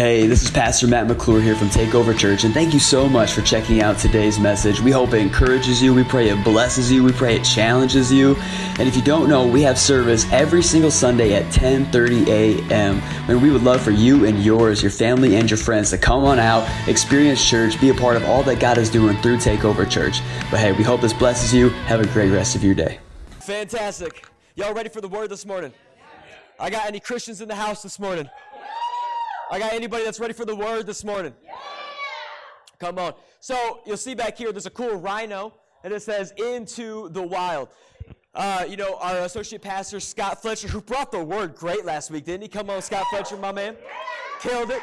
Hey, this is Pastor Matt McClure here from Takeover Church, and thank you so much for checking out today's message. We hope it encourages you, we pray it blesses you, we pray it challenges you. And if you don't know, we have service every single Sunday at 10:30 a.m. And we would love for you and yours, your family and your friends to come on out, experience church, be a part of all that God is doing through Takeover Church. But hey, we hope this blesses you. Have a great rest of your day. Fantastic. Y'all ready for the word this morning? I got any Christians in the house this morning? I got anybody that's ready for the word this morning? Yeah. Come on. So you'll see back here, there's a cool rhino, and it says "Into the Wild." Uh, you know, our associate pastor Scott Fletcher, who brought the word great last week, didn't he? Come on, Scott Fletcher, my man, killed it.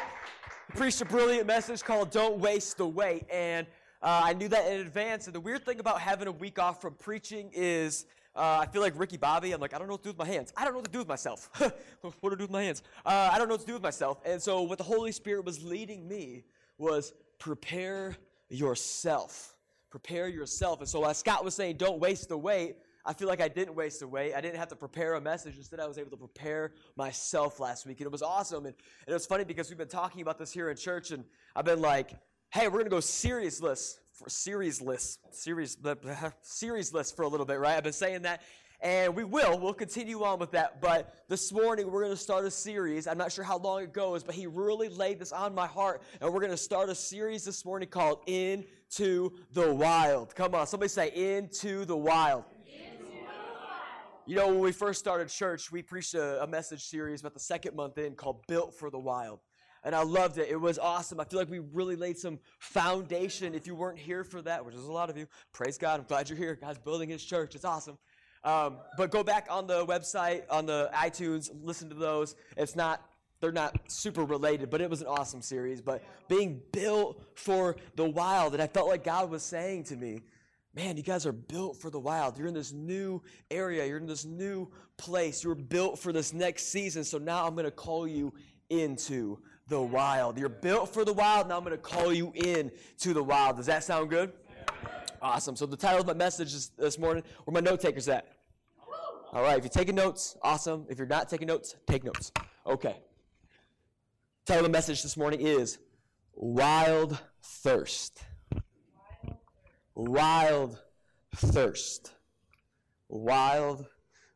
Preached a brilliant message called "Don't Waste the Wait," and uh, I knew that in advance. And the weird thing about having a week off from preaching is uh, I feel like Ricky Bobby. I'm like, I don't know what to do with my hands. I don't know what to do with myself. what to do with my hands? Uh, I don't know what to do with myself. And so, what the Holy Spirit was leading me was prepare yourself. Prepare yourself. And so, as Scott was saying, don't waste the wait. I feel like I didn't waste the wait. I didn't have to prepare a message. Instead, I was able to prepare myself last week. And it was awesome. And, and it was funny because we've been talking about this here in church. And I've been like, hey, we're going to go seriesless for series list, series, series list for a little bit, right? I've been saying that, and we will. We'll continue on with that. But this morning, we're going to start a series. I'm not sure how long it goes, but he really laid this on my heart, and we're going to start a series this morning called Into the Wild. Come on, somebody say, Into the Wild. You know, when we first started church, we preached a, a message series about the second month in called Built for the Wild and I loved it. It was awesome. I feel like we really laid some foundation. If you weren't here for that, which is a lot of you, praise God. I'm glad you're here. God's building His church. It's awesome. Um, but go back on the website, on the iTunes, listen to those. It's not they're not super related, but it was an awesome series. But being built for the wild, and I felt like God was saying to me, Man, you guys are built for the wild. You're in this new area. You're in this new place. You're built for this next season. So now I'm going to call you into the wild. You're built for the wild. Now I'm going to call you in to the wild. Does that sound good? Awesome. So the title of my message is, this morning, where my note takers at? All right. If you're taking notes, awesome. If you're not taking notes, take notes. Okay. Title of the message this morning is Wild Thirst. Wild Thirst. Wild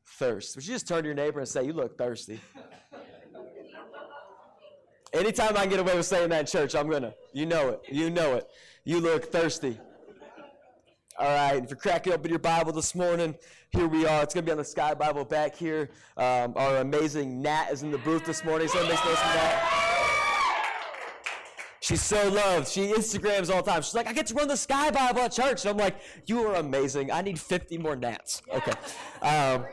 Thirst. Would you just turn to your neighbor and say, You look thirsty? Anytime I get away with saying that in church, I'm gonna. You know it. You know it. You look thirsty. All right, if you're cracking open your Bible this morning, here we are. It's going to be on the Sky Bible back here. Um, our amazing Nat is in the booth this morning. So makes no that. She's so loved. She Instagrams all the time. She's like, I get to run the Sky Bible at church. And I'm like, you are amazing. I need 50 more Nats. Okay. Um,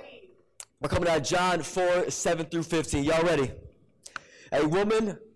we're coming out of John 4, 7 through 15. Y'all ready? A woman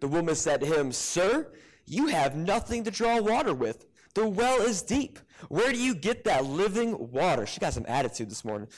The woman said to him, Sir, you have nothing to draw water with. The well is deep. Where do you get that living water? She got some attitude this morning.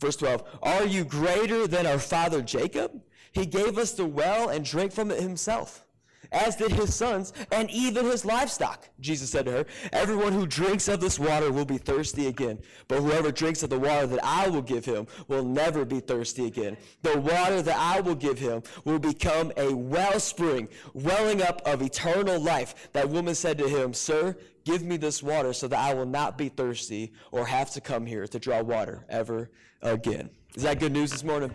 Verse 12 Are you greater than our father Jacob? He gave us the well and drank from it himself as did his sons, and even his livestock. Jesus said to her, Everyone who drinks of this water will be thirsty again, but whoever drinks of the water that I will give him will never be thirsty again. The water that I will give him will become a wellspring, welling up of eternal life. That woman said to him, Sir, give me this water so that I will not be thirsty or have to come here to draw water ever again. Is that good news this morning?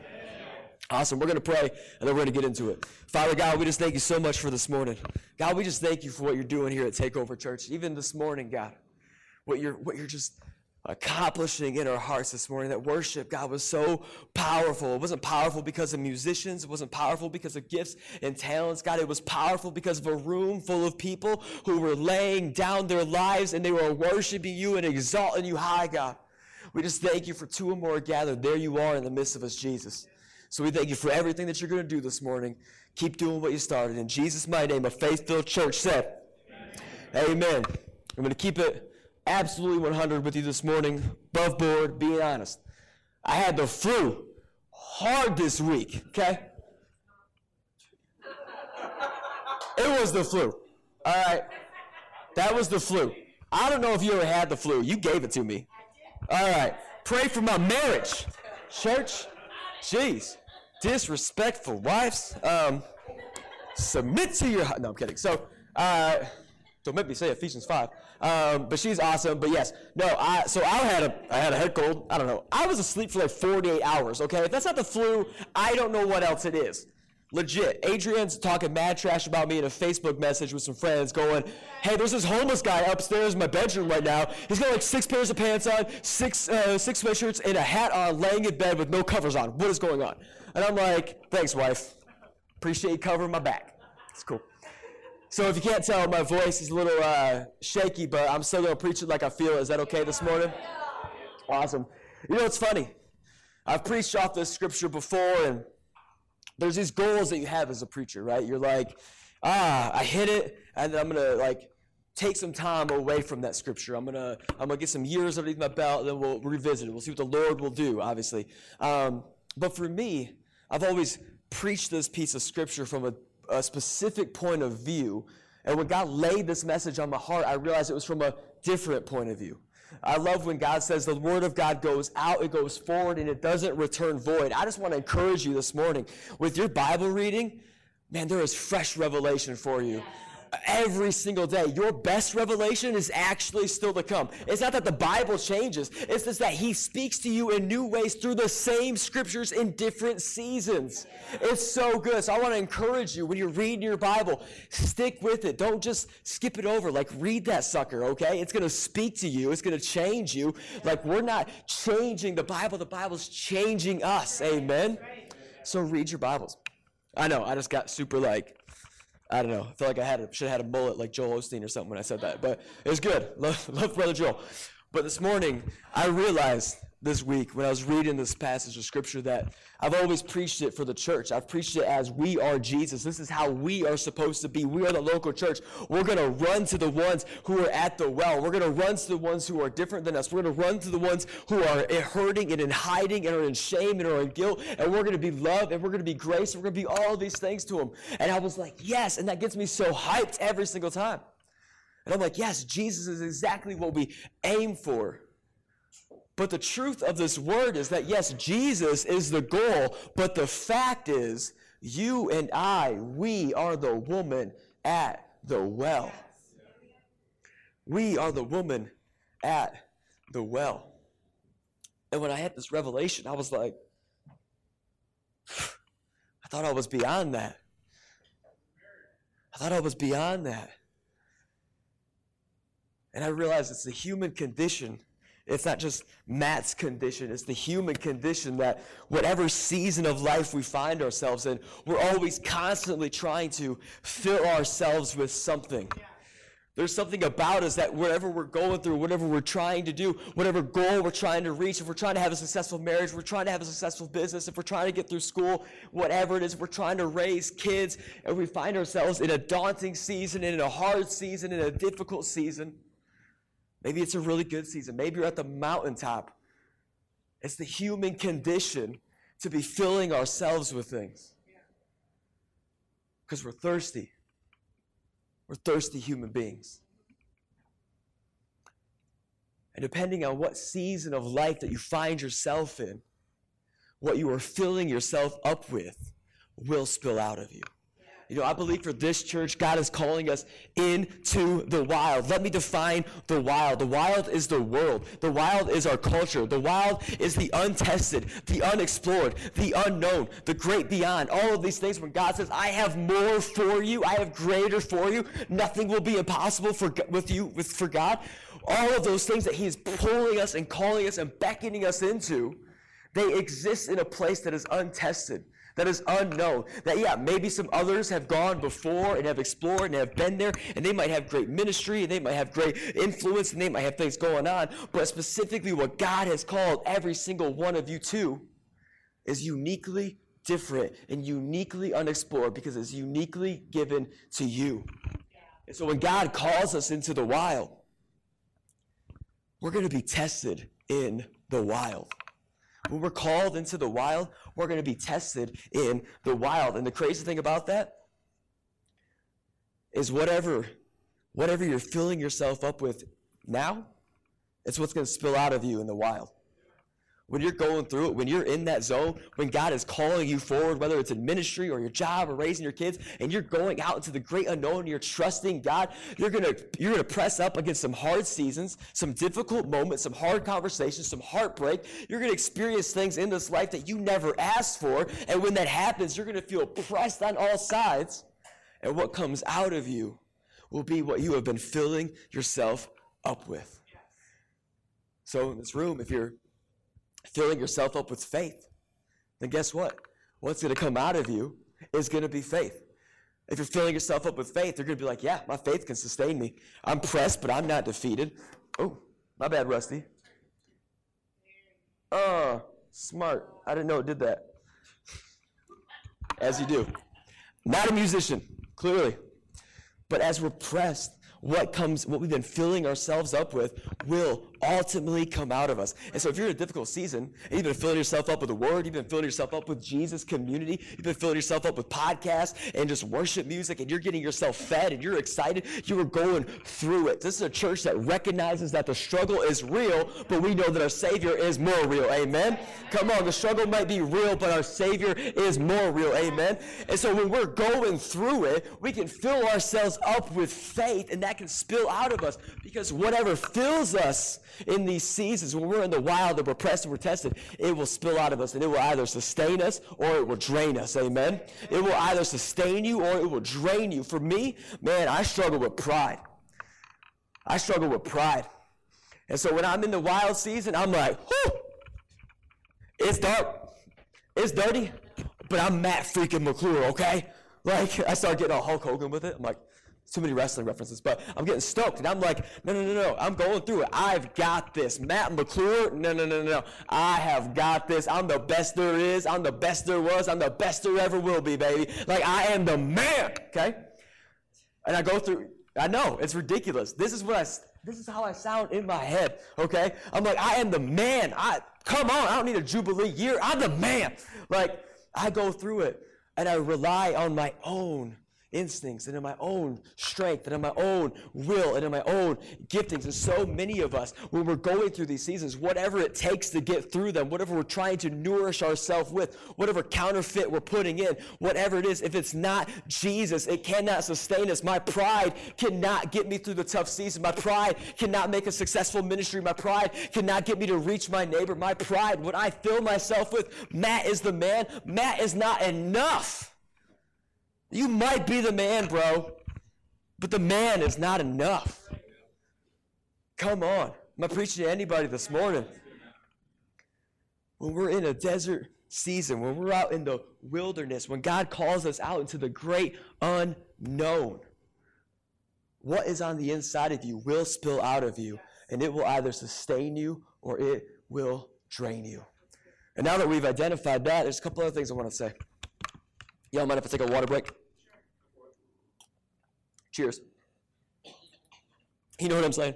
Awesome. We're going to pray and then we're going to get into it. Father God, we just thank you so much for this morning. God, we just thank you for what you're doing here at Takeover Church. Even this morning, God, what you're, what you're just accomplishing in our hearts this morning. That worship, God, was so powerful. It wasn't powerful because of musicians, it wasn't powerful because of gifts and talents. God, it was powerful because of a room full of people who were laying down their lives and they were worshiping you and exalting you high, God. We just thank you for two or more gathered. There you are in the midst of us, Jesus. So we thank you for everything that you're going to do this morning. Keep doing what you started. In Jesus' mighty name, a faith-filled church said, Amen. Amen. I'm going to keep it absolutely 100 with you this morning, above board, being honest. I had the flu hard this week, okay? It was the flu. All right. That was the flu. I don't know if you ever had the flu. You gave it to me. All right. Pray for my marriage. Church, jeez. Disrespectful wives. Um, submit to your. No, I'm kidding. So, uh, don't make me say Ephesians 5. Um, but she's awesome. But yes, no, I so I had a I had a head cold. I don't know. I was asleep for like 48 hours, okay? If that's not the flu, I don't know what else it is. Legit. Adrian's talking mad trash about me in a Facebook message with some friends going, hey, there's this homeless guy upstairs in my bedroom right now. He's got like six pairs of pants on, six, uh, six sweatshirts, and a hat on, laying in bed with no covers on. What is going on? And I'm like, thanks, wife. Appreciate you covering my back. It's cool. So if you can't tell, my voice is a little uh, shaky, but I'm still going to preach it like I feel. Is that okay this morning? Awesome. You know, it's funny. I've preached off this scripture before, and there's these goals that you have as a preacher, right? You're like, ah, I hit it, and then I'm gonna like take some time away from that scripture. I'm gonna I'm gonna get some years underneath my belt, and then we'll revisit it. We'll see what the Lord will do, obviously. Um, but for me, I've always preached this piece of scripture from a, a specific point of view. And when God laid this message on my heart, I realized it was from a different point of view. I love when God says the word of God goes out, it goes forward, and it doesn't return void. I just want to encourage you this morning with your Bible reading, man, there is fresh revelation for you every single day. Your best revelation is actually still to come. It's not that the Bible changes, it's just that He speaks to you in new ways through the same scriptures in different seasons. It's so good. So I want to encourage you when you're reading your Bible, stick with it. Don't just skip it over. Like, read that sucker, okay? It's going to speak to you, it's going to change you. Like, we're not changing the Bible, the Bible's changing us. Amen? So read your Bibles. I know, I just got super like I don't know. I feel like I had should have had a bullet like Joel Osteen or something when I said that, but it was good. Love, love Brother Joel. But this morning, I realized this week when I was reading this passage of scripture that I've always preached it for the church. I've preached it as we are Jesus. This is how we are supposed to be. We are the local church. We're going to run to the ones who are at the well. We're going to run to the ones who are different than us. We're going to run to the ones who are hurting and in hiding and are in shame and are in guilt. And we're going to be love and we're going to be grace. We're going to be all these things to them. And I was like, yes. And that gets me so hyped every single time. And I'm like, yes, Jesus is exactly what we aim for. But the truth of this word is that, yes, Jesus is the goal, but the fact is, you and I, we are the woman at the well. We are the woman at the well. And when I had this revelation, I was like, I thought I was beyond that. I thought I was beyond that. And I realized it's the human condition it's not just Matt's condition, it's the human condition that whatever season of life we find ourselves in, we're always constantly trying to fill ourselves with something. There's something about us that whatever we're going through, whatever we're trying to do, whatever goal we're trying to reach, if we're trying to have a successful marriage, we're trying to have a successful business, if we're trying to get through school, whatever it is, we're trying to raise kids, and we find ourselves in a daunting season, in a hard season, in a difficult season. Maybe it's a really good season. Maybe you're at the mountaintop. It's the human condition to be filling ourselves with things. Because we're thirsty. We're thirsty human beings. And depending on what season of life that you find yourself in, what you are filling yourself up with will spill out of you. You know, I believe for this church, God is calling us into the wild. Let me define the wild. The wild is the world. The wild is our culture. The wild is the untested, the unexplored, the unknown, the great beyond. All of these things when God says, I have more for you, I have greater for you, nothing will be impossible for, with you, with, for God. All of those things that He is pulling us and calling us and beckoning us into, they exist in a place that is untested that is unknown. That, yeah, maybe some others have gone before and have explored and have been there, and they might have great ministry, and they might have great influence, and they might have things going on. But specifically, what God has called every single one of you to is uniquely different and uniquely unexplored because it's uniquely given to you. And so when God calls us into the wild, we're going to be tested in the wild. When we're called into the wild, we're going to be tested in the wild. And the crazy thing about that is whatever whatever you're filling yourself up with now, it's what's going to spill out of you in the wild when you're going through it, when you're in that zone, when God is calling you forward, whether it's in ministry or your job or raising your kids, and you're going out into the great unknown, you're trusting God, you're gonna you're gonna press up against some hard seasons, some difficult moments, some hard conversations, some heartbreak. You're gonna experience things in this life that you never asked for, and when that happens, you're gonna feel pressed on all sides, and what comes out of you will be what you have been filling yourself up with. So in this room, if you're filling yourself up with faith, then guess what? What's going to come out of you is going to be faith. If you're filling yourself up with faith, you're going to be like, yeah, my faith can sustain me. I'm pressed, but I'm not defeated. Oh, my bad, Rusty. Oh, smart. I didn't know it did that. As you do. Not a musician, clearly. But as we're pressed, what comes, what we've been filling ourselves up with will ultimately come out of us. And so if you're in a difficult season, and you've been filling yourself up with the word, you've been filling yourself up with Jesus community, you've been filling yourself up with podcasts and just worship music, and you're getting yourself fed and you're excited, you are going through it. This is a church that recognizes that the struggle is real, but we know that our Savior is more real. Amen. Come on, the struggle might be real, but our Savior is more real. Amen. And so when we're going through it, we can fill ourselves up with faith, and that can spill out of us because whatever fills us in these seasons, when we're in the wild and we're pressed and we're tested, it will spill out of us and it will either sustain us or it will drain us. Amen. It will either sustain you or it will drain you. For me, man, I struggle with pride. I struggle with pride. And so when I'm in the wild season, I'm like, whoo, it's dark, it's dirty, but I'm Matt freaking McClure, okay? Like, I start getting all Hulk Hogan with it. I'm like, too many wrestling references, but I'm getting stoked. And I'm like, no, no, no, no. I'm going through it. I've got this. Matt McClure, no, no, no, no. I have got this. I'm the best there is. I'm the best there was. I'm the best there ever will be, baby. Like, I am the man, okay? And I go through, I know, it's ridiculous. This is what I, this is how I sound in my head, okay? I'm like, I am the man. I, come on, I don't need a Jubilee year. I'm the man. Like, I go through it and I rely on my own instincts and in my own strength and in my own will and in my own giftings. And so many of us, when we're going through these seasons, whatever it takes to get through them, whatever we're trying to nourish ourselves with, whatever counterfeit we're putting in, whatever it is, if it's not Jesus, it cannot sustain us. My pride cannot get me through the tough season. My pride cannot make a successful ministry. My pride cannot get me to reach my neighbor. My pride, what I fill myself with, Matt is the man. Matt is not enough. You might be the man, bro, but the man is not enough. Come on. Am I preaching to anybody this morning? When we're in a desert season, when we're out in the wilderness, when God calls us out into the great unknown, what is on the inside of you will spill out of you, and it will either sustain you or it will drain you. And now that we've identified that, there's a couple other things I want to say. Y'all mind if I take a water break? Cheers. You know what I'm saying?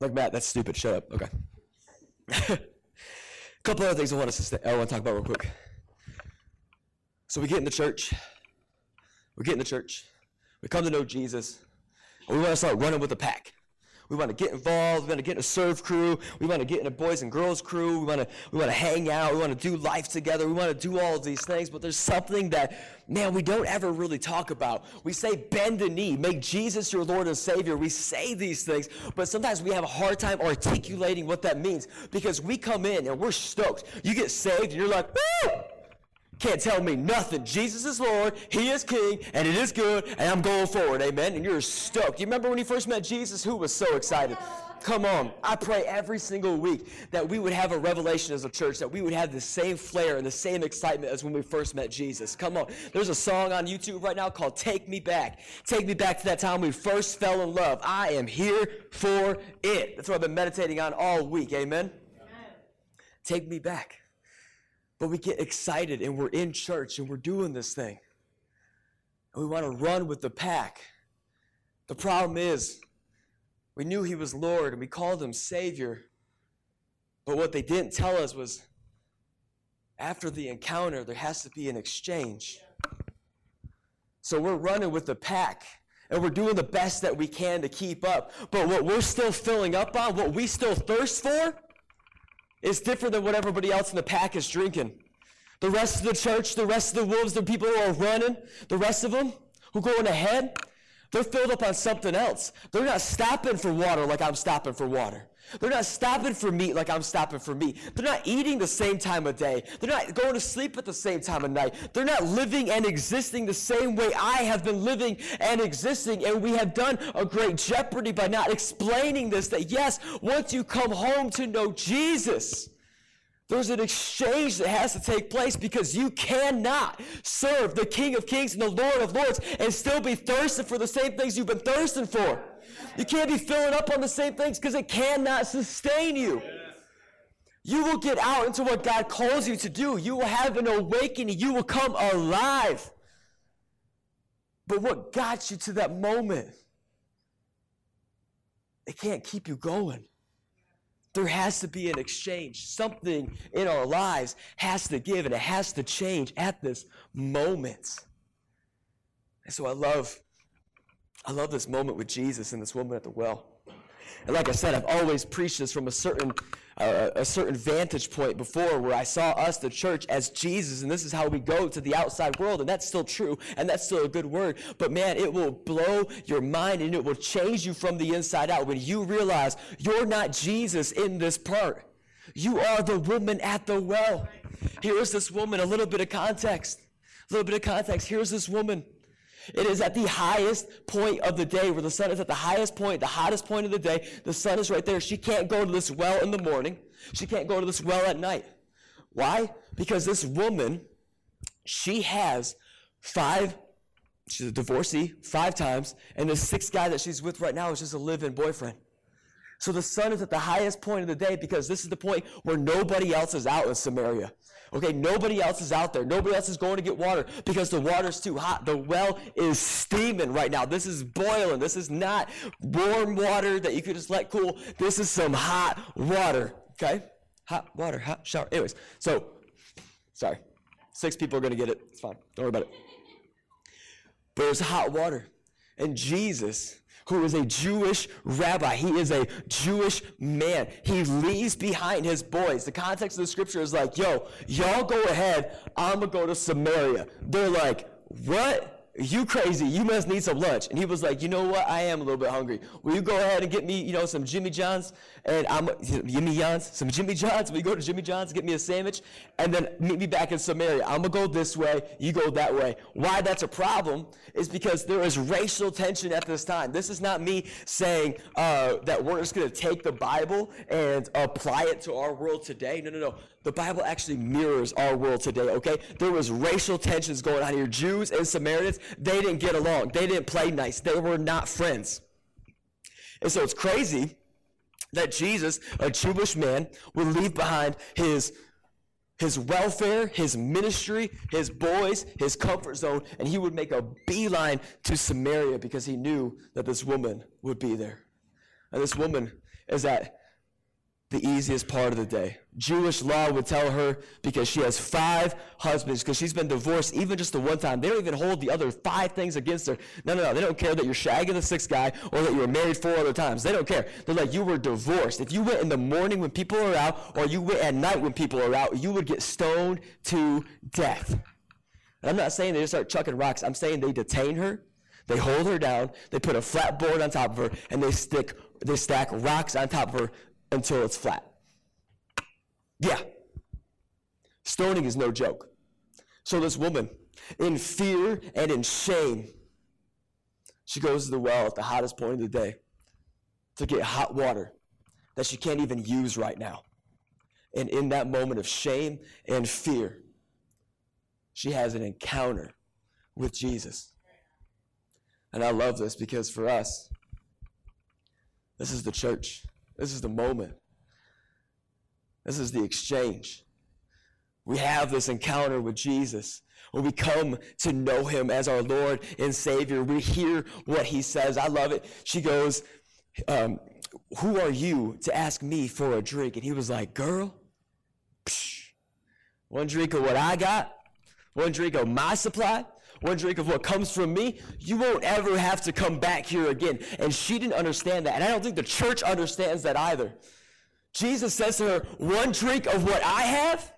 Like Matt, that's stupid. Shut up. Okay. a couple other things I want to say, I want to talk about real quick. So we get in the church. We get in the church. We come to know Jesus. We want to start running with the pack. We want to get involved. We want to get in a serve crew. We want to get in a boys and girls crew. We want to we want to hang out. We want to do life together. We want to do all of these things. But there's something that, man, we don't ever really talk about. We say bend the knee, make Jesus your Lord and Savior. We say these things, but sometimes we have a hard time articulating what that means because we come in and we're stoked. You get saved and you're like, woo! Can't tell me nothing. Jesus is Lord, He is King, and it is good, and I'm going forward. Amen. And you're stoked. You remember when you first met Jesus? Who was so excited? Come on. I pray every single week that we would have a revelation as a church, that we would have the same flair and the same excitement as when we first met Jesus. Come on. There's a song on YouTube right now called Take Me Back. Take me back to that time we first fell in love. I am here for it. That's what I've been meditating on all week. Amen. Amen. Take me back. But we get excited and we're in church and we're doing this thing. And we want to run with the pack. The problem is, we knew he was Lord and we called him Savior. But what they didn't tell us was after the encounter, there has to be an exchange. So we're running with the pack and we're doing the best that we can to keep up. But what we're still filling up on, what we still thirst for, is different than what everybody else in the pack is drinking. The rest of the church, the rest of the wolves, the people who are running, the rest of them who going ahead, they're filled up on something else. They're not stopping for water like I'm stopping for water. They're not stopping for meat like I'm stopping for meat. They're not eating the same time of day. They're not going to sleep at the same time of night. They're not living and existing the same way I have been living and existing. And we have done a great jeopardy by not explaining this that yes, once you come home to know Jesus, there's an exchange that has to take place because you cannot serve the King of Kings and the Lord of Lords and still be thirsting for the same things you've been thirsting for. You can't be filling up on the same things because it cannot sustain you. You will get out into what God calls you to do. You will have an awakening. You will come alive. But what got you to that moment? It can't keep you going. There has to be an exchange. Something in our lives has to give and it has to change at this moment. And so I love I love this moment with Jesus and this woman at the well. And like I said, I've always preached this from a certain, uh, a certain vantage point before where I saw us, the church, as Jesus, and this is how we go to the outside world, and that's still true, and that's still a good word. But man, it will blow your mind and it will change you from the inside out when you realize you're not Jesus in this part. You are the woman at the well. Here's this woman, a little bit of context. A little bit of context. Here's this woman. It is at the highest point of the day where the sun is at the highest point, the hottest point of the day. The sun is right there. She can't go to this well in the morning. She can't go to this well at night. Why? Because this woman, she has five, she's a divorcee five times, and the sixth guy that she's with right now is just a live in boyfriend. So the sun is at the highest point of the day because this is the point where nobody else is out in Samaria. Okay, nobody else is out there. Nobody else is going to get water because the water's too hot. The well is steaming right now. This is boiling. This is not warm water that you could just let cool. This is some hot water. Okay? Hot water, hot shower. Anyways, so, sorry. Six people are going to get it. It's fine. Don't worry about it. But it's hot water. And Jesus who is a Jewish rabbi. He is a Jewish man. He leaves behind his boys. The context of the scripture is like, yo, y'all go ahead. I'm going to go to Samaria. They're like, what? You crazy. You must need some lunch. And he was like, you know what? I am a little bit hungry. Will you go ahead and get me, you know, some Jimmy John's? And I'm, Jimmy John's, some Jimmy John's. Will you go to Jimmy John's, get me a sandwich, and then meet me back in Samaria. I'm going to go this way. You go that way. Why that's a problem is because there is racial tension at this time. This is not me saying uh, that we're just going to take the Bible and apply it to our world today. No, no, no. The Bible actually mirrors our world today, okay? There was racial tensions going on here. Jews and Samaritans, they didn't get along. They didn't play nice. They were not friends. And so it's crazy that Jesus, a Jewish man, would leave behind his his welfare, his ministry, his boys, his comfort zone, and he would make a beeline to Samaria because he knew that this woman would be there. And this woman is at the easiest part of the day. Jewish law would tell her because she has five husbands, because she's been divorced even just the one time. They don't even hold the other five things against her. No, no, no. They don't care that you're shagging the sixth guy or that you were married four other times. They don't care. They're like, you were divorced. If you went in the morning when people are out or you went at night when people are out, you would get stoned to death. And I'm not saying they just start chucking rocks. I'm saying they detain her. They hold her down. They put a flat board on top of her, and they stick, they stack rocks on top of her until it's flat. Yeah. Stoning is no joke. So this woman, in fear and in shame, she goes to the well at the hottest point of the day to get hot water that she can't even use right now. And in that moment of shame and fear, she has an encounter with Jesus. And I love this because for us, this is the church. This is the moment. This is the exchange we have this encounter with Jesus, when we come to know him as our Lord and Savior, we hear what he says. I love it. She goes, um, Who are you to ask me for a drink? And he was like, Girl, psh, one drink of what I got, one drink of my supply, one drink of what comes from me, you won't ever have to come back here again. And she didn't understand that. And I don't think the church understands that either. Jesus says to her, One drink of what I have,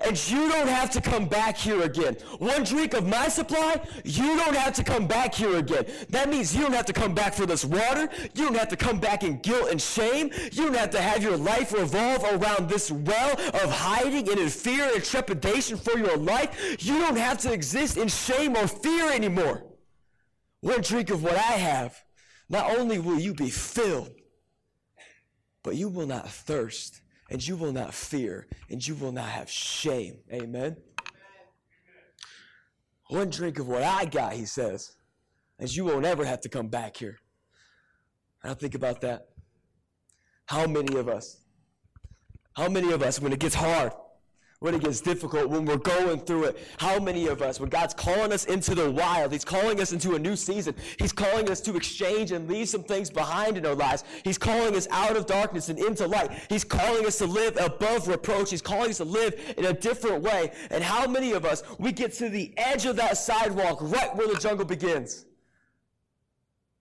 and you don't have to come back here again. One drink of my supply, you don't have to come back here again. That means you don't have to come back for this water. You don't have to come back in guilt and shame. You don't have to have your life revolve around this well of hiding and in fear and trepidation for your life. You don't have to exist in shame or fear anymore. One drink of what I have, not only will you be filled, but you will not thirst and you will not fear, and you will not have shame. Amen. One drink of what I got, he says, and you won't ever have to come back here. I think about that. How many of us, how many of us, when it gets hard, when it gets difficult, when we're going through it. How many of us, when God's calling us into the wild, He's calling us into a new season, He's calling us to exchange and leave some things behind in our lives. He's calling us out of darkness and into light. He's calling us to live above reproach. He's calling us to live in a different way. And how many of us, we get to the edge of that sidewalk right where the jungle begins.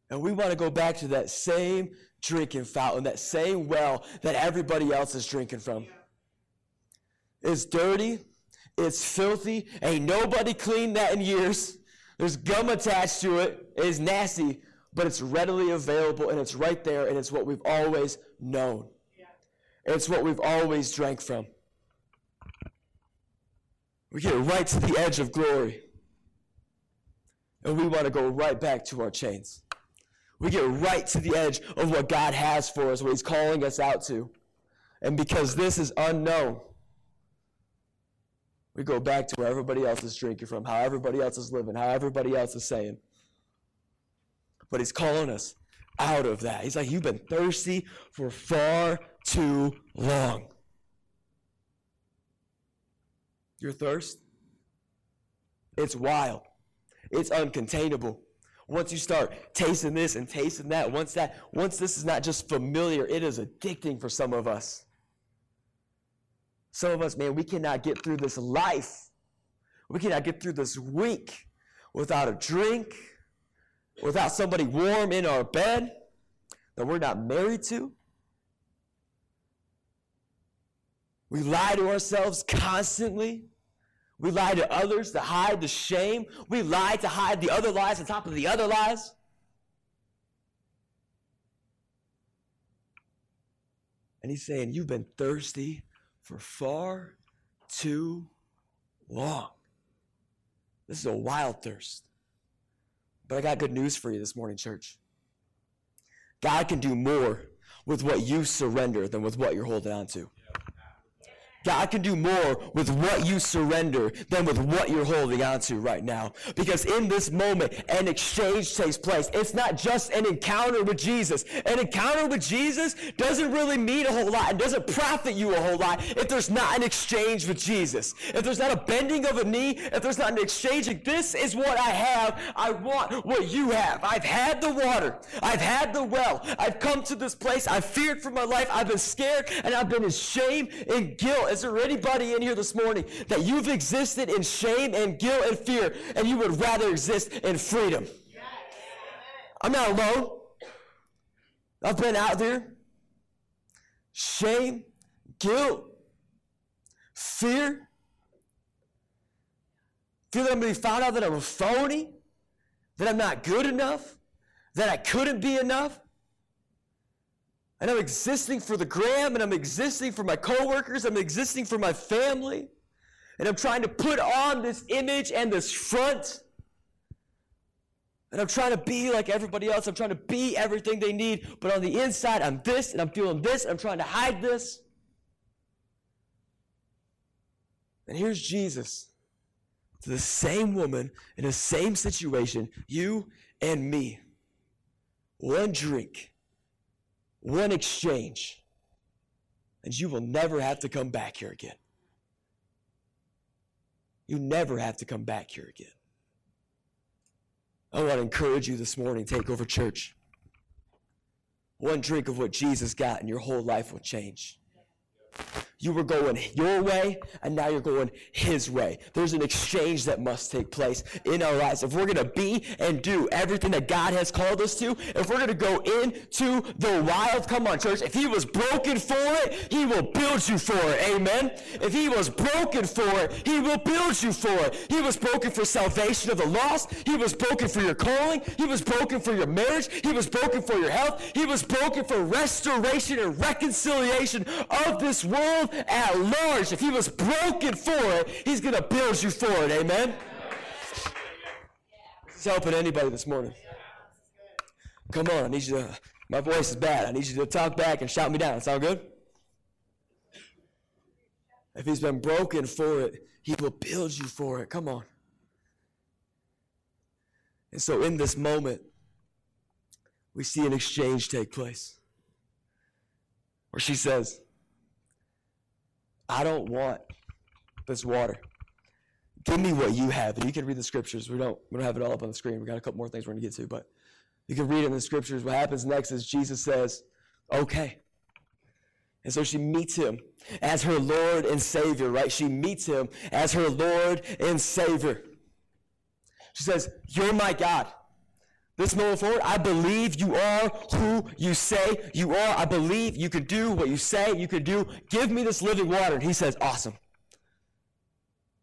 And we want to go back to that same drinking fountain, that same well that everybody else is drinking from. It's dirty. It's filthy. Ain't nobody cleaned that in years. There's gum attached to it. It is nasty, but it's readily available and it's right there and it's what we've always known. Yeah. It's what we've always drank from. We get right to the edge of glory. And we want to go right back to our chains. We get right to the edge of what God has for us, what He's calling us out to. And because this is unknown, we go back to where everybody else is drinking from, how everybody else is living, how everybody else is saying. But he's calling us out of that. He's like, You've been thirsty for far too long. Your thirst, it's wild, it's uncontainable. Once you start tasting this and tasting that, once that, once this is not just familiar, it is addicting for some of us. Some of us, man, we cannot get through this life. We cannot get through this week without a drink, without somebody warm in our bed that we're not married to. We lie to ourselves constantly. We lie to others to hide the shame. We lie to hide the other lies on top of the other lies. And he's saying, You've been thirsty for far too long. This is a wild thirst. But I got good news for you this morning, church. God can do more with what you surrender than with what you're holding on to. God can do more with what you surrender than with what you're holding on to right now. Because in this moment, an exchange takes place. It's not just an encounter with Jesus. An encounter with Jesus doesn't really mean a whole lot. It doesn't profit you a whole lot if there's not an exchange with Jesus. If there's not a bending of a knee, if there's not an exchange, this is what I have. I want what you have. I've had the water. I've had the well. I've come to this place. I've feared for my life. I've been scared and I've been in shame and guilt is there anybody in here this morning that you've existed in shame and guilt and fear and you would rather exist in freedom? I'm not alone. I've been out there. Shame, guilt, fear. Feel that I'm going to be found out that I'm a phony, that I'm not good enough, that I couldn't be enough and I'm existing for the gram, and I'm existing for my coworkers, I'm existing for my family, and I'm trying to put on this image and this front. And I'm trying to be like everybody else. I'm trying to be everything they need. But on the inside, I'm this and I'm feeling this and I'm trying to hide this. And here's Jesus to the same woman in the same situation, you and me. One drink one exchange, and you will never have to come back here again. You never have to come back here again. I want to encourage you this morning, Takeover Church. One drink of what Jesus got, and your whole life will change. You were going your way, and now you're going His way. There's an exchange that must take place in our lives. If we're going to be and do everything that God has called us to, if we're going to go into the wild, come on, church, if He was broken for it, He will build you for it. Amen. If He was broken for it, He will build you for it. He was broken for salvation of the lost. He was broken for your calling. He was broken for your marriage. He was broken for your health. He was broken for restoration and reconciliation of this world at large. If he was broken for it, he's going to build you for it. Amen? He's helping anybody this morning. Come on, I need you to, my voice is bad. I need you to talk back and shout me down. Sound good? If he's been broken for it, he will build you for it. Come on. And so in this moment, we see an exchange take place where she says, I don't want this water. Give me what you have. And you can read the scriptures. We don't, we don't have it all up on the screen. We got a couple more things we're going to get to, but you can read in the scriptures. What happens next is Jesus says, okay. And so she meets him as her Lord and Savior, right? She meets him as her Lord and Savior. She says, You're my God. This moment forward, I believe you are who you say you are. I believe you could do what you say you could do. Give me this living water. And he says, Awesome.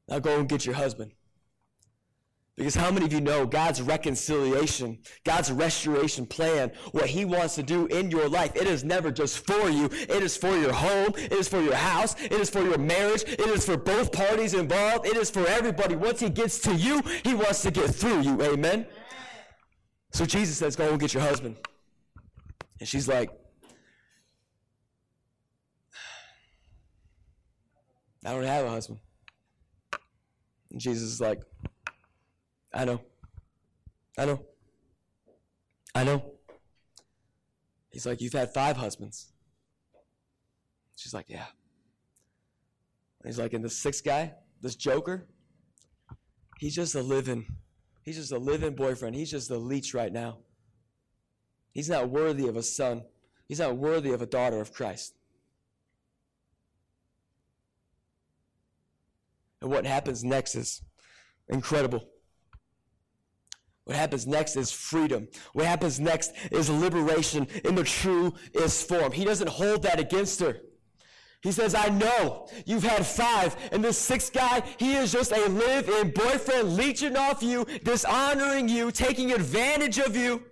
Now go and get your husband. Because how many of you know God's reconciliation, God's restoration plan, what He wants to do in your life? It is never just for you. It is for your home. It is for your house. It is for your marriage. It is for both parties involved. It is for everybody. Once He gets to you, He wants to get through you. Amen? So Jesus says, Go and get your husband. And she's like, I don't have a husband. And Jesus is like, I know. I know. I know. He's like, You've had five husbands. She's like, Yeah. And he's like, And the sixth guy, this joker, he's just a living He's just a living boyfriend. He's just a leech right now. He's not worthy of a son. He's not worthy of a daughter of Christ. And what happens next is incredible. What happens next is freedom. What happens next is liberation in the truest form. He doesn't hold that against her. He says, I know you've had five, and this sixth guy, he is just a live in boyfriend leeching off you, dishonoring you, taking advantage of you.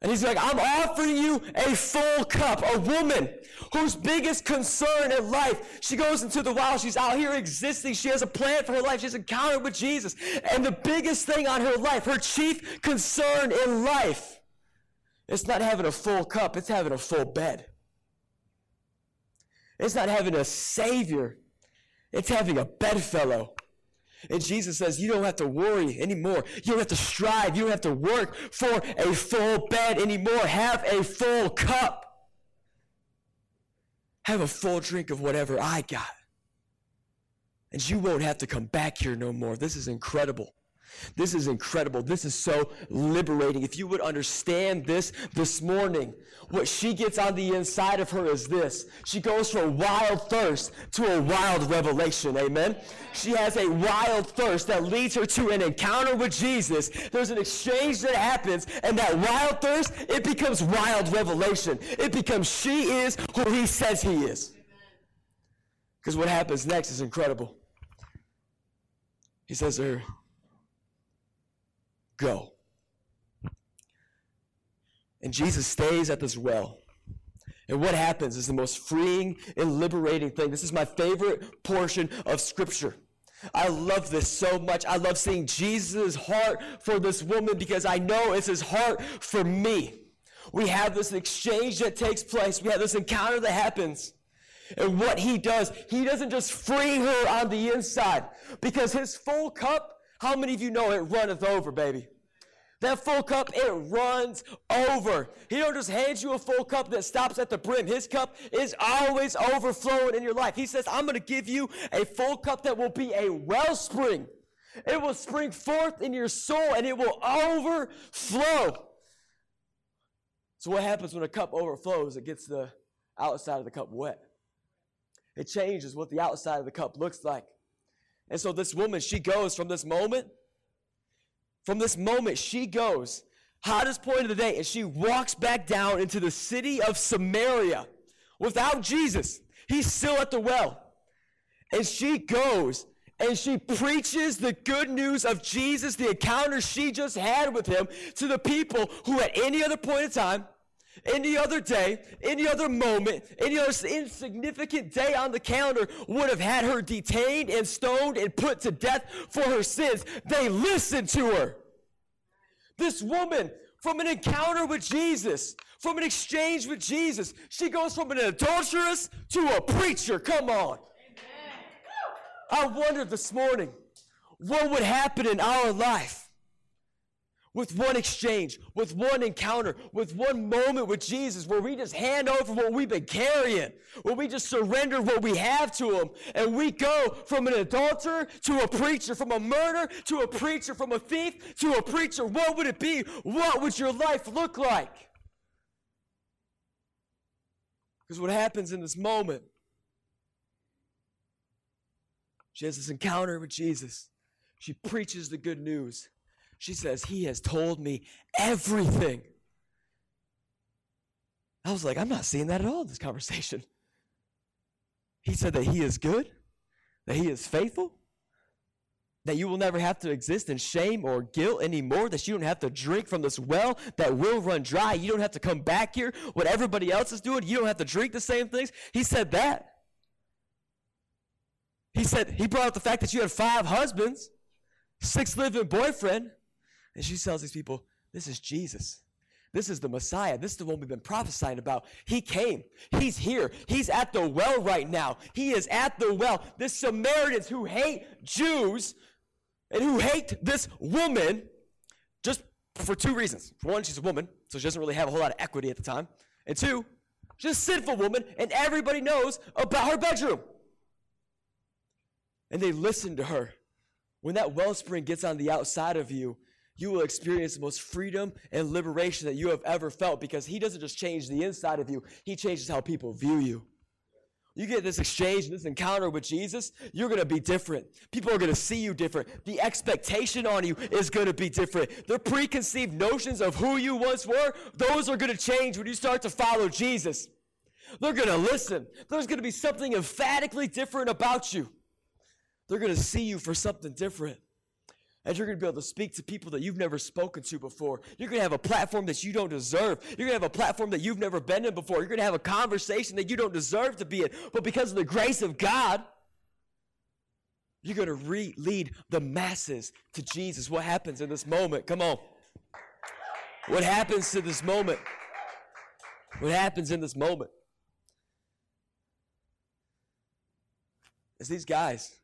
And he's like, I'm offering you a full cup. A woman whose biggest concern in life, she goes into the wild, she's out here existing, she has a plan for her life, she's encountered with Jesus. And the biggest thing on her life, her chief concern in life, it's not having a full cup, it's having a full bed. It's not having a savior, it's having a bedfellow. And Jesus says, You don't have to worry anymore. You don't have to strive. You don't have to work for a full bed anymore. Have a full cup. Have a full drink of whatever I got. And you won't have to come back here no more. This is incredible. This is incredible. This is so liberating. If you would understand this this morning, what she gets on the inside of her is this. She goes from wild thirst to a wild revelation. Amen. She has a wild thirst that leads her to an encounter with Jesus. There's an exchange that happens, and that wild thirst, it becomes wild revelation. It becomes she is who he says he is. Because what happens next is incredible. He says to her, Go. And Jesus stays at this well. And what happens is the most freeing and liberating thing. This is my favorite portion of Scripture. I love this so much. I love seeing Jesus' heart for this woman because I know it's his heart for me. We have this exchange that takes place, we have this encounter that happens. And what he does, he doesn't just free her on the inside because his full cup how many of you know it runneth over, baby? That full cup, it runs over. He don't just hand you a full cup that stops at the brim. His cup is always overflowing in your life. He says, I'm going to give you a full cup that will be a wellspring. It will spring forth in your soul and it will overflow. So what happens when a cup overflows? It gets the outside of the cup wet. It changes what the outside of the cup looks like. And so this woman, she goes from this moment, from this moment, she goes, hottest point of the day, and she walks back down into the city of Samaria without Jesus. He's still at the well. And she goes and she preaches the good news of Jesus, the encounter she just had with him, to the people who at any other point in time, any other day, any other moment, any other insignificant day on the calendar would have had her detained and stoned and put to death for her sins. They listened to her. This woman, from an encounter with Jesus, from an exchange with Jesus, she goes from an adulteress to a preacher. Come on. I wondered this morning what would happen in our life with one exchange, with one encounter, with one moment with Jesus where we just hand over what we've been carrying, where we just surrender what we have to Him, and we go from an adulterer to a preacher, from a murderer to a preacher, from a thief to a preacher. What would it be? What would your life look like? Because what happens in this moment she has this encounter with Jesus. She preaches the good news. She says, He has told me everything. I was like, I'm not seeing that at all in this conversation. He said that He is good, that He is faithful, that you will never have to exist in shame or guilt anymore, that you don't have to drink from this well that will run dry. You don't have to come back here. What everybody else is doing, you don't have to drink the same things. He said that. He said, he brought up the fact that you had five husbands, six living boyfriend. And she tells these people, this is Jesus. This is the Messiah. This is the one we've been prophesying about. He came. He's here. He's at the well right now. He is at the well. The Samaritans who hate Jews and who hate this woman just for two reasons. For one, she's a woman, so she doesn't really have a whole lot of equity at the time. And two, she's a sinful woman, and everybody knows about her bedroom and they listen to her. When that wellspring gets on the outside of you, you will experience the most freedom and liberation that you have ever felt because He doesn't just change the inside of you, He changes how people view you. You get this exchange this encounter with Jesus, you're going to be different. People are going to see you different. The expectation on you is going to be different. The preconceived notions of who you once were, those are going to change when you start to follow Jesus. They're going to listen. There's going to be something emphatically different about you. They're going to see you for something different. And you're going to be able to speak to people that you've never spoken to before. You're going to have a platform that you don't deserve. You're going to have a platform that you've never been in before. You're going to have a conversation that you don't deserve to be in. But because of the grace of God, you're going to re- lead the masses to Jesus. What happens in this moment? Come on. What happens to this moment? What happens in this moment? Is these guys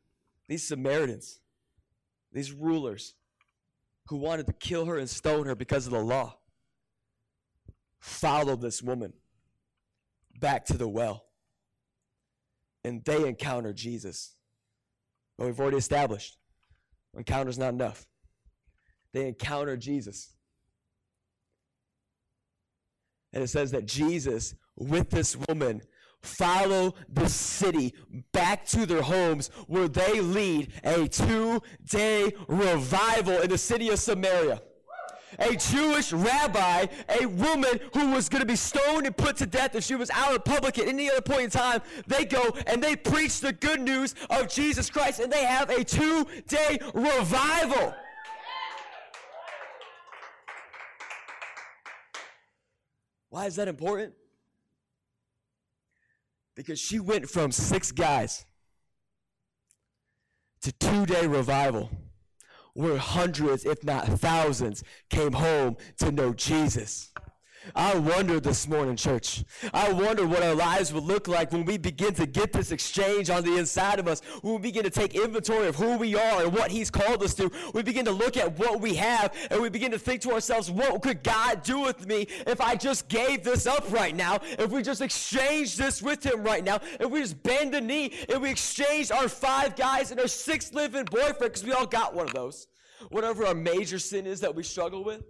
these Samaritans, these rulers who wanted to kill her and stone her because of the law, followed this woman back to the well. And they encounter Jesus. But we've already established encounter's not enough. They encounter Jesus. And it says that Jesus, with this woman, follow the city back to their homes where they lead a two day revival in the city of Samaria. A Jewish rabbi, a woman who was going to be stoned and put to death if she was out in public at any other point in time, they go and they preach the good news of Jesus Christ and they have a two day revival. Why is that important? Because she went from six guys to two day revival where hundreds, if not thousands, came home to know Jesus. I wonder this morning, church. I wonder what our lives would look like when we begin to get this exchange on the inside of us. When we begin to take inventory of who we are and what He's called us to. We begin to look at what we have and we begin to think to ourselves, what could God do with me if I just gave this up right now? If we just exchanged this with Him right now? If we just bend the knee and we exchange our five guys and our six living boyfriend, because we all got one of those. Whatever our major sin is that we struggle with.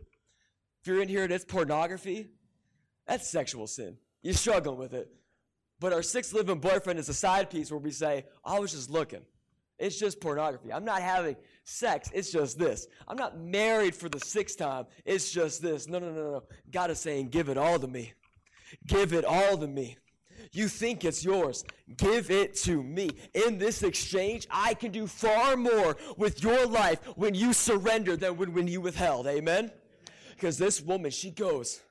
If you're in here and it's pornography, that's sexual sin. You're struggling with it. But our sixth living boyfriend is a side piece where we say, I was just looking. It's just pornography. I'm not having sex. It's just this. I'm not married for the sixth time. It's just this. No, no, no, no. God is saying, give it all to me. Give it all to me. You think it's yours. Give it to me. In this exchange, I can do far more with your life when you surrender than when, when you withheld. Amen? Because this woman, she goes,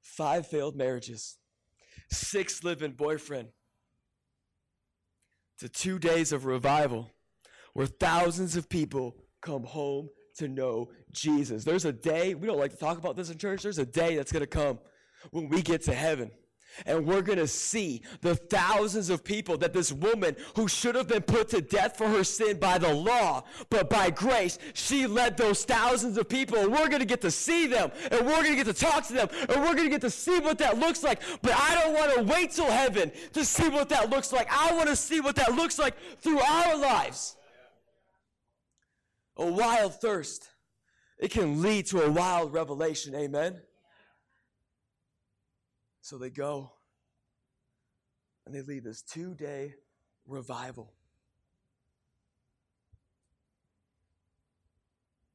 five failed marriages, six living boyfriend, to two days of revival where thousands of people come home to know Jesus. There's a day, we don't like to talk about this in church, there's a day that's going to come when we get to heaven and we're going to see the thousands of people that this woman who should have been put to death for her sin by the law, but by grace, she led those thousands of people. And we're going to get to see them. And we're going to get to talk to them. And we're going to get to see what that looks like. But I don't want to wait till heaven to see what that looks like. I want to see what that looks like through our lives. A wild thirst. It can lead to a wild revelation. Amen. So they go and they lead this two day revival.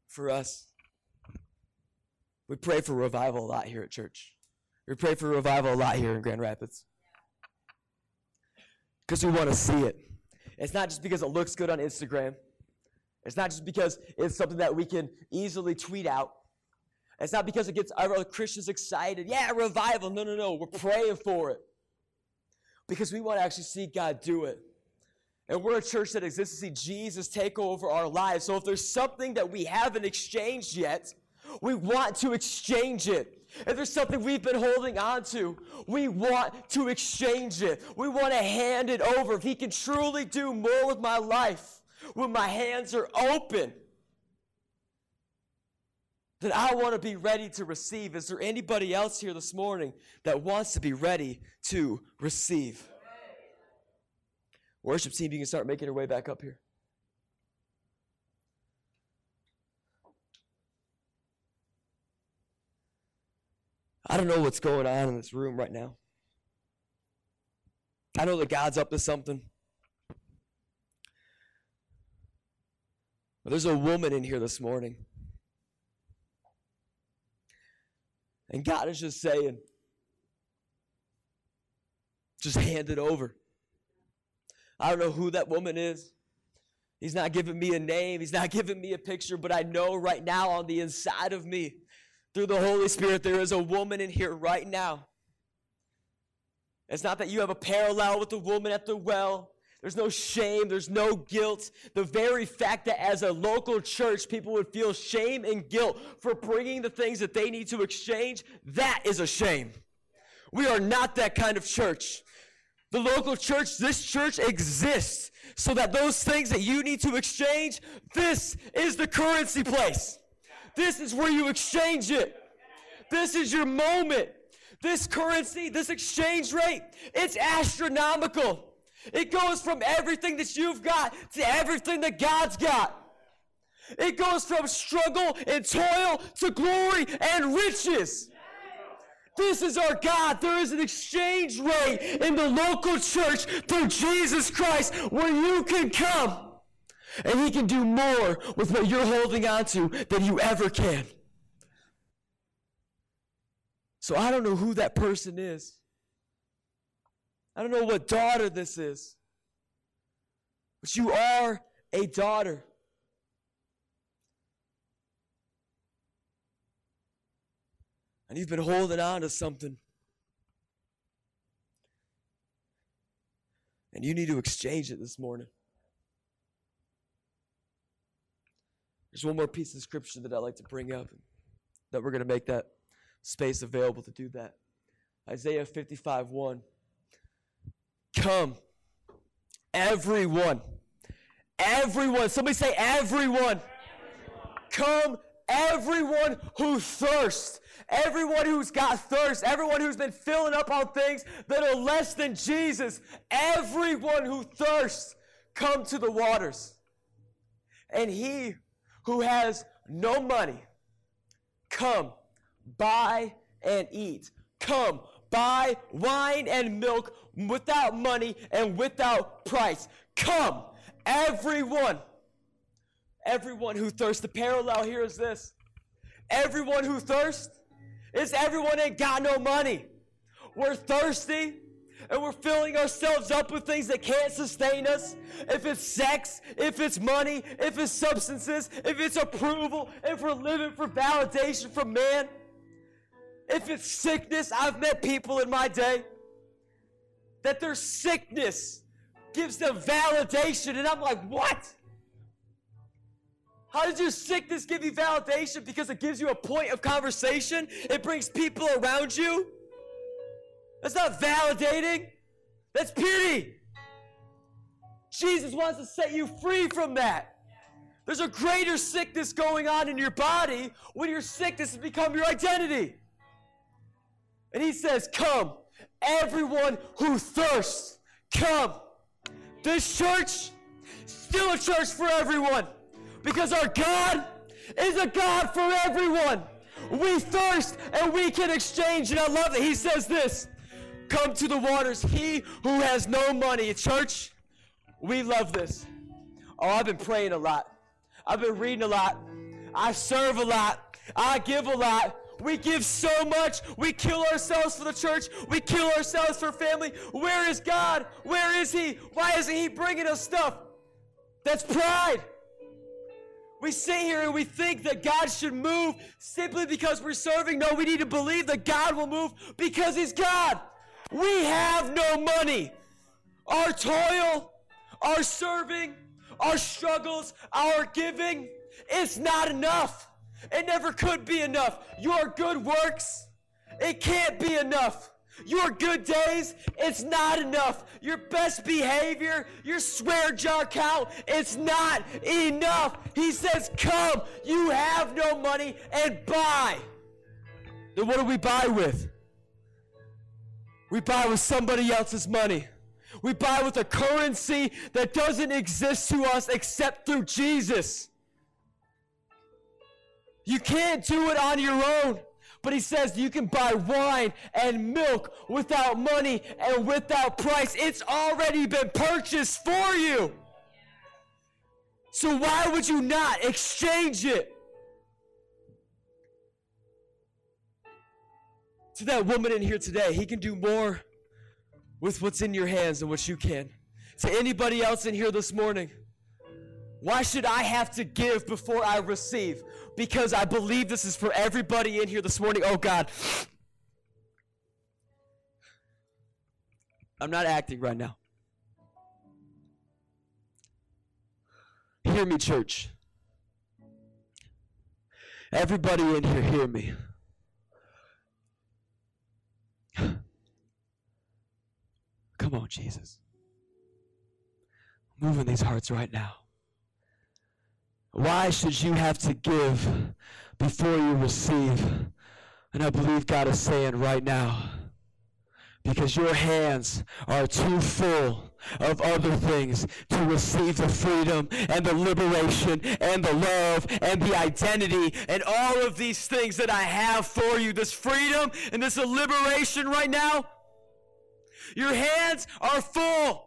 For us, we pray for revival a lot here at church. We pray for revival a lot here in Grand Rapids. Because we want to see it. It's not just because it looks good on Instagram. It's not just because it's something that we can easily tweet out. It's not because it gets other oh, Christians excited. Yeah, revival. No, no, no. We're praying for it. Because we want to actually see God do it. And we're a church that exists to see Jesus take over our lives. So if there's something that we haven't exchanged yet, we want to exchange it. If there's something we've been holding on to, we want to exchange it. We want to hand it over. If He can truly do more with my life, when my hands are open, that I want to be ready to receive. Is there anybody else here this morning that wants to be ready to receive? Worship team, you can start making your way back up here. I don't know what's going on in this room right now. I know that God's up to something. But there's a woman in here this morning And God is just saying, just hand it over. I don't know who that woman is. He's not giving me a name, He's not giving me a picture, but I know right now on the inside of me, through the Holy Spirit, there is a woman in here right now. It's not that you have a parallel with the woman at the well. There's no shame, there's no guilt. The very fact that as a local church, people would feel shame and guilt for bringing the things that they need to exchange, that is a shame. We are not that kind of church. The local church, this church exists so that those things that you need to exchange, this is the currency place. This is where you exchange it. This is your moment. This currency, this exchange rate, it's astronomical. It goes from everything that you've got to everything that God's got. It goes from struggle and toil to glory and riches. This is our God. There is an exchange rate in the local church through Jesus Christ where you can come and He can do more with what you're holding on to than you ever can. So I don't know who that person is. I don't know what daughter this is, but you are a daughter. And you've been holding on to something. And you need to exchange it this morning. There's one more piece of scripture that I'd like to bring up that we're going to make that space available to do that. Isaiah 55 1. Come, everyone. Everyone. Somebody say, everyone. everyone. Come, everyone who thirsts. Everyone who's got thirst, everyone who's been filling up on things that are less than Jesus, everyone who thirsts, come to the waters. And he who has no money, come, buy and eat. Come, buy wine and milk without money and without price. Come, everyone. Everyone who thirsts. The parallel here is this everyone who thirsts is everyone ain't got no money. We're thirsty and we're filling ourselves up with things that can't sustain us. If it's sex, if it's money, if it's substances, if it's approval, if we're living for validation from man, if it's sickness, I've met people in my day that their sickness gives them validation, and I'm like, what? How does your sickness give you validation? Because it gives you a point of conversation. It brings people around you. That's not validating. That's pity. Jesus wants to set you free from that. There's a greater sickness going on in your body when your sickness has become your identity. And he says, Come, everyone who thirsts, come. This church, still a church for everyone. Because our God is a God for everyone. We thirst and we can exchange. And I love that he says this Come to the waters, he who has no money. Church, we love this. Oh, I've been praying a lot. I've been reading a lot. I serve a lot. I give a lot. We give so much. We kill ourselves for the church. We kill ourselves for family. Where is God? Where is He? Why isn't He bringing us stuff? That's pride. We sit here and we think that God should move simply because we're serving. No, we need to believe that God will move because He's God. We have no money. Our toil, our serving, our struggles, our giving, it's not enough. It never could be enough. Your good works, it can't be enough. Your good days, it's not enough. Your best behavior, your swear jar count, it's not enough. He says, Come, you have no money, and buy. Then what do we buy with? We buy with somebody else's money. We buy with a currency that doesn't exist to us except through Jesus. You can't do it on your own. But he says you can buy wine and milk without money and without price. It's already been purchased for you. So why would you not exchange it? To that woman in here today, he can do more with what's in your hands than what you can. To anybody else in here this morning, why should I have to give before I receive? Because I believe this is for everybody in here this morning. Oh God. I'm not acting right now. Hear me, church. Everybody in here, hear me. Come on, Jesus. Move in these hearts right now. Why should you have to give before you receive? And I believe God is saying right now, because your hands are too full of other things to receive the freedom and the liberation and the love and the identity and all of these things that I have for you. This freedom and this liberation right now. Your hands are full.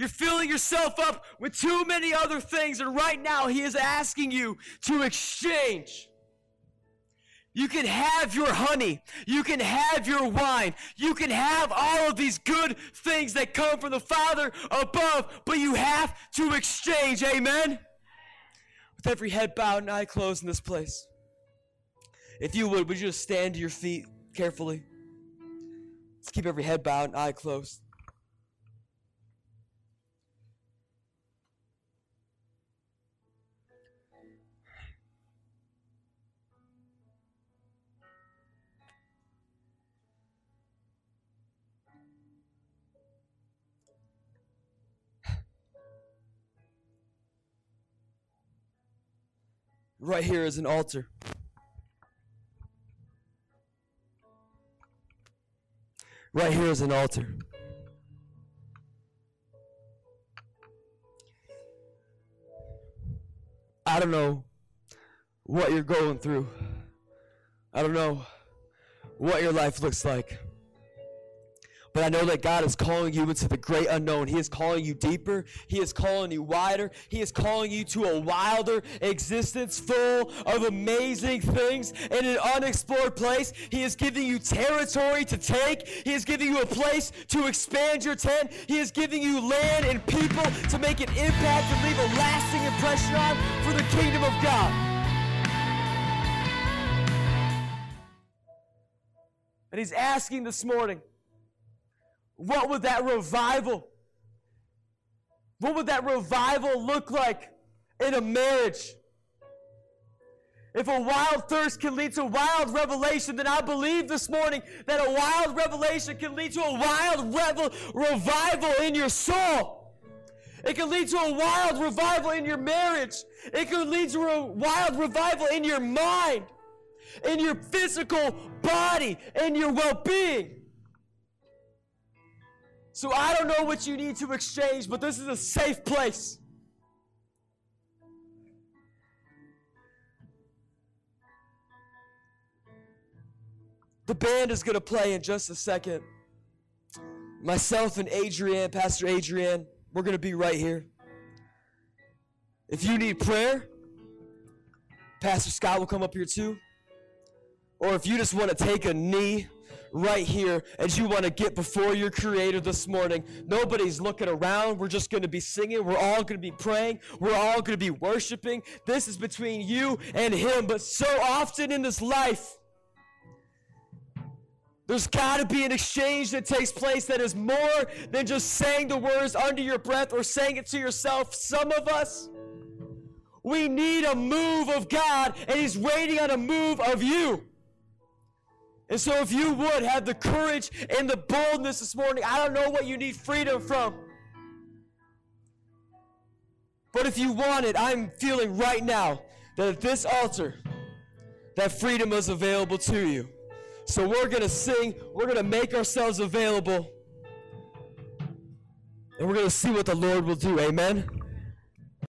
You're filling yourself up with too many other things, and right now He is asking you to exchange. You can have your honey. You can have your wine. You can have all of these good things that come from the Father above, but you have to exchange. Amen? With every head bowed and eye closed in this place. If you would, would you just stand to your feet carefully? Let's keep every head bowed and eye closed. Right here is an altar. Right here is an altar. I don't know what you're going through. I don't know what your life looks like. But I know that God is calling you into the great unknown. He is calling you deeper. He is calling you wider. He is calling you to a wilder existence full of amazing things in an unexplored place. He is giving you territory to take. He is giving you a place to expand your tent. He is giving you land and people to make an impact and leave a lasting impression on for the kingdom of God. And he's asking this morning, what would that revival? What would that revival look like in a marriage? If a wild thirst can lead to wild revelation, then I believe this morning that a wild revelation can lead to a wild revel- revival in your soul. It can lead to a wild revival in your marriage. It can lead to a wild revival in your mind, in your physical body, in your well being. So I don't know what you need to exchange, but this is a safe place. The band is going to play in just a second. Myself and Adrian, Pastor Adrian, we're going to be right here. If you need prayer, Pastor Scott will come up here too. Or if you just want to take a knee right here as you want to get before your Creator this morning. Nobody's looking around. We're just going to be singing. We're all going to be praying. We're all going to be worshiping. This is between you and Him. But so often in this life, there's got to be an exchange that takes place that is more than just saying the words under your breath or saying it to yourself. Some of us, we need a move of God, and He's waiting on a move of you. And so, if you would have the courage and the boldness this morning, I don't know what you need freedom from. But if you want it, I'm feeling right now that at this altar, that freedom is available to you. So we're going to sing, we're going to make ourselves available, and we're going to see what the Lord will do. Amen.